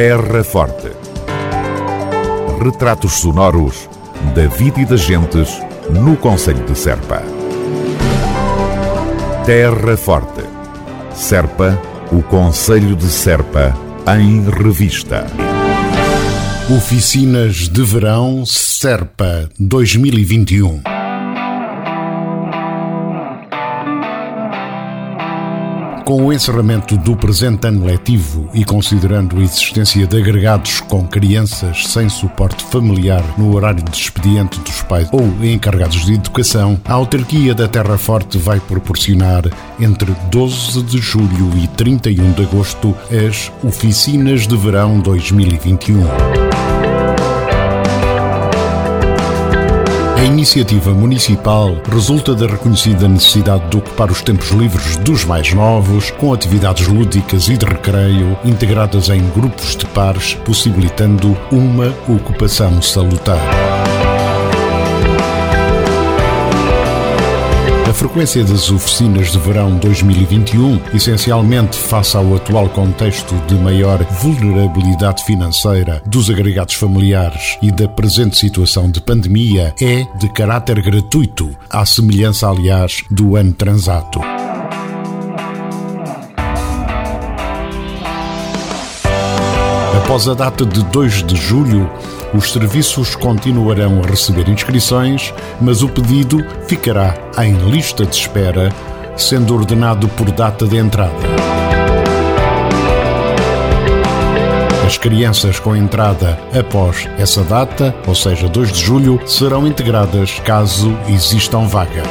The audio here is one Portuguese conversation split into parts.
Terra Forte. Retratos sonoros da vida e das gentes no Conselho de Serpa. Terra Forte. Serpa, o Conselho de Serpa, em revista. Oficinas de Verão Serpa 2021. Com o encerramento do presente ano letivo e considerando a existência de agregados com crianças sem suporte familiar no horário de expediente dos pais ou encarregados de educação, a autarquia da Terra Forte vai proporcionar entre 12 de julho e 31 de agosto as Oficinas de Verão 2021. A iniciativa municipal resulta da reconhecida necessidade de ocupar os tempos livres dos mais novos com atividades lúdicas e de recreio integradas em grupos de pares, possibilitando uma ocupação salutar. Frequência das oficinas de verão 2021, essencialmente face ao atual contexto de maior vulnerabilidade financeira dos agregados familiares e da presente situação de pandemia, é de caráter gratuito, à semelhança, aliás, do ano transato. Após a data de 2 de julho, os serviços continuarão a receber inscrições, mas o pedido ficará em lista de espera, sendo ordenado por data de entrada. As crianças com entrada após essa data, ou seja, 2 de julho, serão integradas caso existam vagas.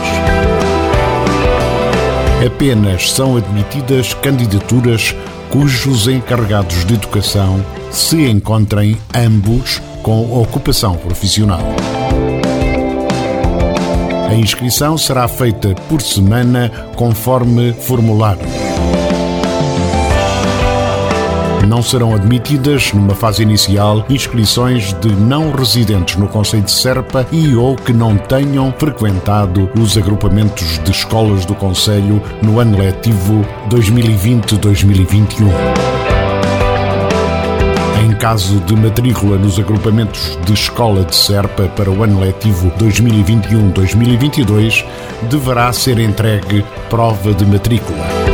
Apenas são admitidas candidaturas cujos encarregados de educação se encontrem ambos com ocupação profissional. A inscrição será feita por semana conforme formulário. Não serão admitidas, numa fase inicial, inscrições de não residentes no Conselho de Serpa e ou que não tenham frequentado os agrupamentos de escolas do Conselho no ano letivo 2020-2021 caso de matrícula nos agrupamentos de escola de Serpa para o ano letivo 2021-2022, deverá ser entregue prova de matrícula.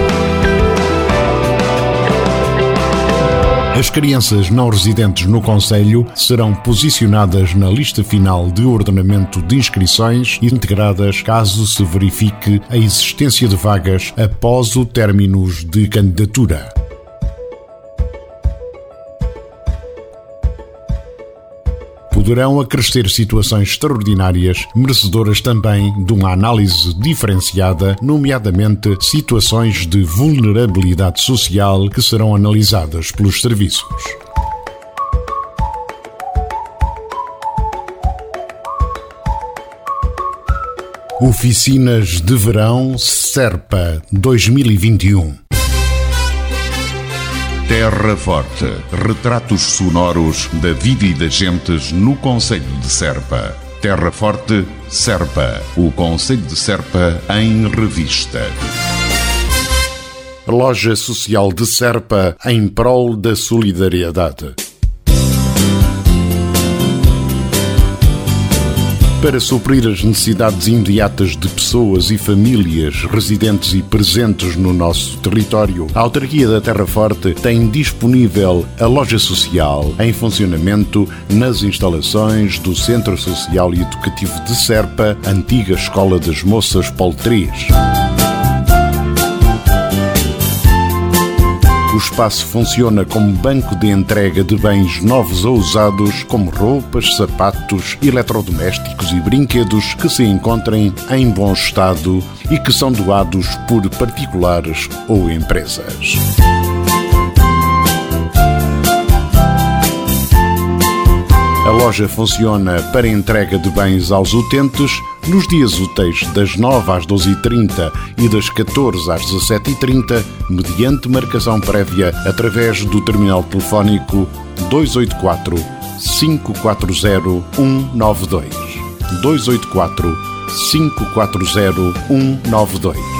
As crianças não residentes no Conselho serão posicionadas na lista final de ordenamento de inscrições e integradas caso se verifique a existência de vagas após o término de candidatura. Poderão acrescer situações extraordinárias, merecedoras também de uma análise diferenciada, nomeadamente situações de vulnerabilidade social que serão analisadas pelos serviços. Oficinas de Verão Serpa 2021 Terra Forte. Retratos sonoros da vida e das gentes no Conselho de Serpa. Terra Forte, Serpa. O Conselho de Serpa em revista. Loja Social de Serpa em prol da solidariedade. Para suprir as necessidades imediatas de pessoas e famílias residentes e presentes no nosso território, a Autarquia da Terra Forte tem disponível a loja social em funcionamento nas instalações do Centro Social e Educativo de Serpa, antiga Escola das Moças Poltrias. O espaço funciona como banco de entrega de bens novos ou usados, como roupas, sapatos, eletrodomésticos e brinquedos que se encontrem em bom estado e que são doados por particulares ou empresas. Loja funciona para entrega de bens aos utentes nos dias úteis das 9 às 12h30 e das 14 às 17h30, mediante marcação prévia através do terminal telefónico 284 540 192. 284 540 192.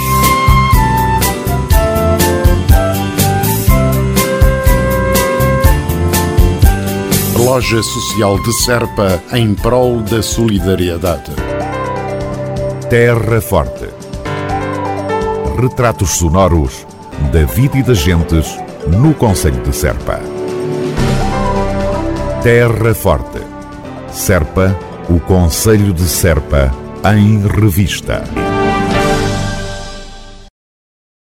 Loja Social de Serpa em prol da solidariedade. Terra Forte. Retratos sonoros da vida e das gentes no Conselho de Serpa. Terra Forte. Serpa, o Conselho de Serpa, em revista.